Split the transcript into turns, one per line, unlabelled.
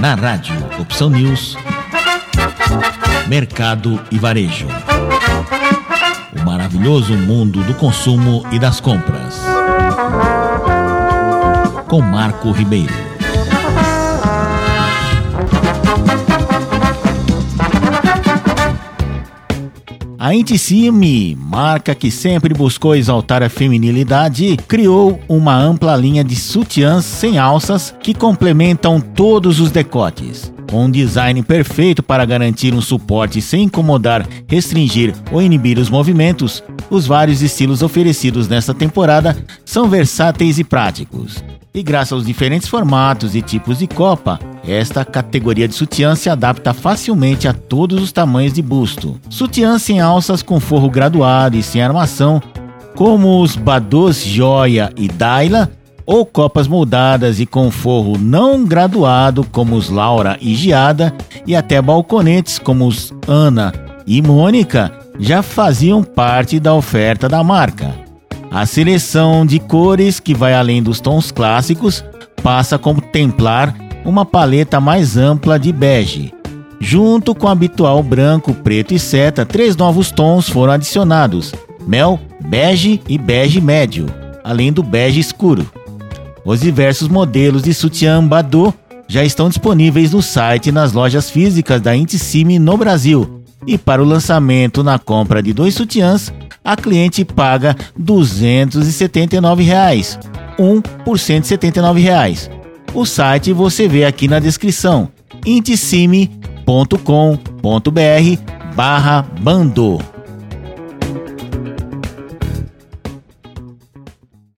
Na rádio Opção News, Mercado e Varejo. O maravilhoso mundo do consumo e das compras. Com Marco Ribeiro. A Intissime, marca que sempre buscou exaltar a feminilidade, criou uma ampla linha de sutiãs sem alças que complementam todos os decotes. Com um design perfeito para garantir um suporte sem incomodar, restringir ou inibir os movimentos, os vários estilos oferecidos nesta temporada são versáteis e práticos. E graças aos diferentes formatos e tipos de copa, esta categoria de sutiã se adapta facilmente a todos os tamanhos de busto. Sutiã sem alças com forro graduado e sem armação, como os Bados Joia e Daila, ou copas moldadas e com forro não graduado, como os Laura e Giada, e até balconetes como os Ana e Mônica, já faziam parte da oferta da marca. A seleção de cores, que vai além dos tons clássicos, passa a contemplar uma paleta mais ampla de bege. Junto com o habitual branco, preto e seta, três novos tons foram adicionados: mel, bege e bege médio, além do bege escuro. Os diversos modelos de sutiã Badu já estão disponíveis no site e nas lojas físicas da Intissime no Brasil. E para o lançamento na compra de dois sutiãs, a cliente paga 279 reais, um por R$ 179. O site você vê aqui na descrição intissime.com.br barra bando.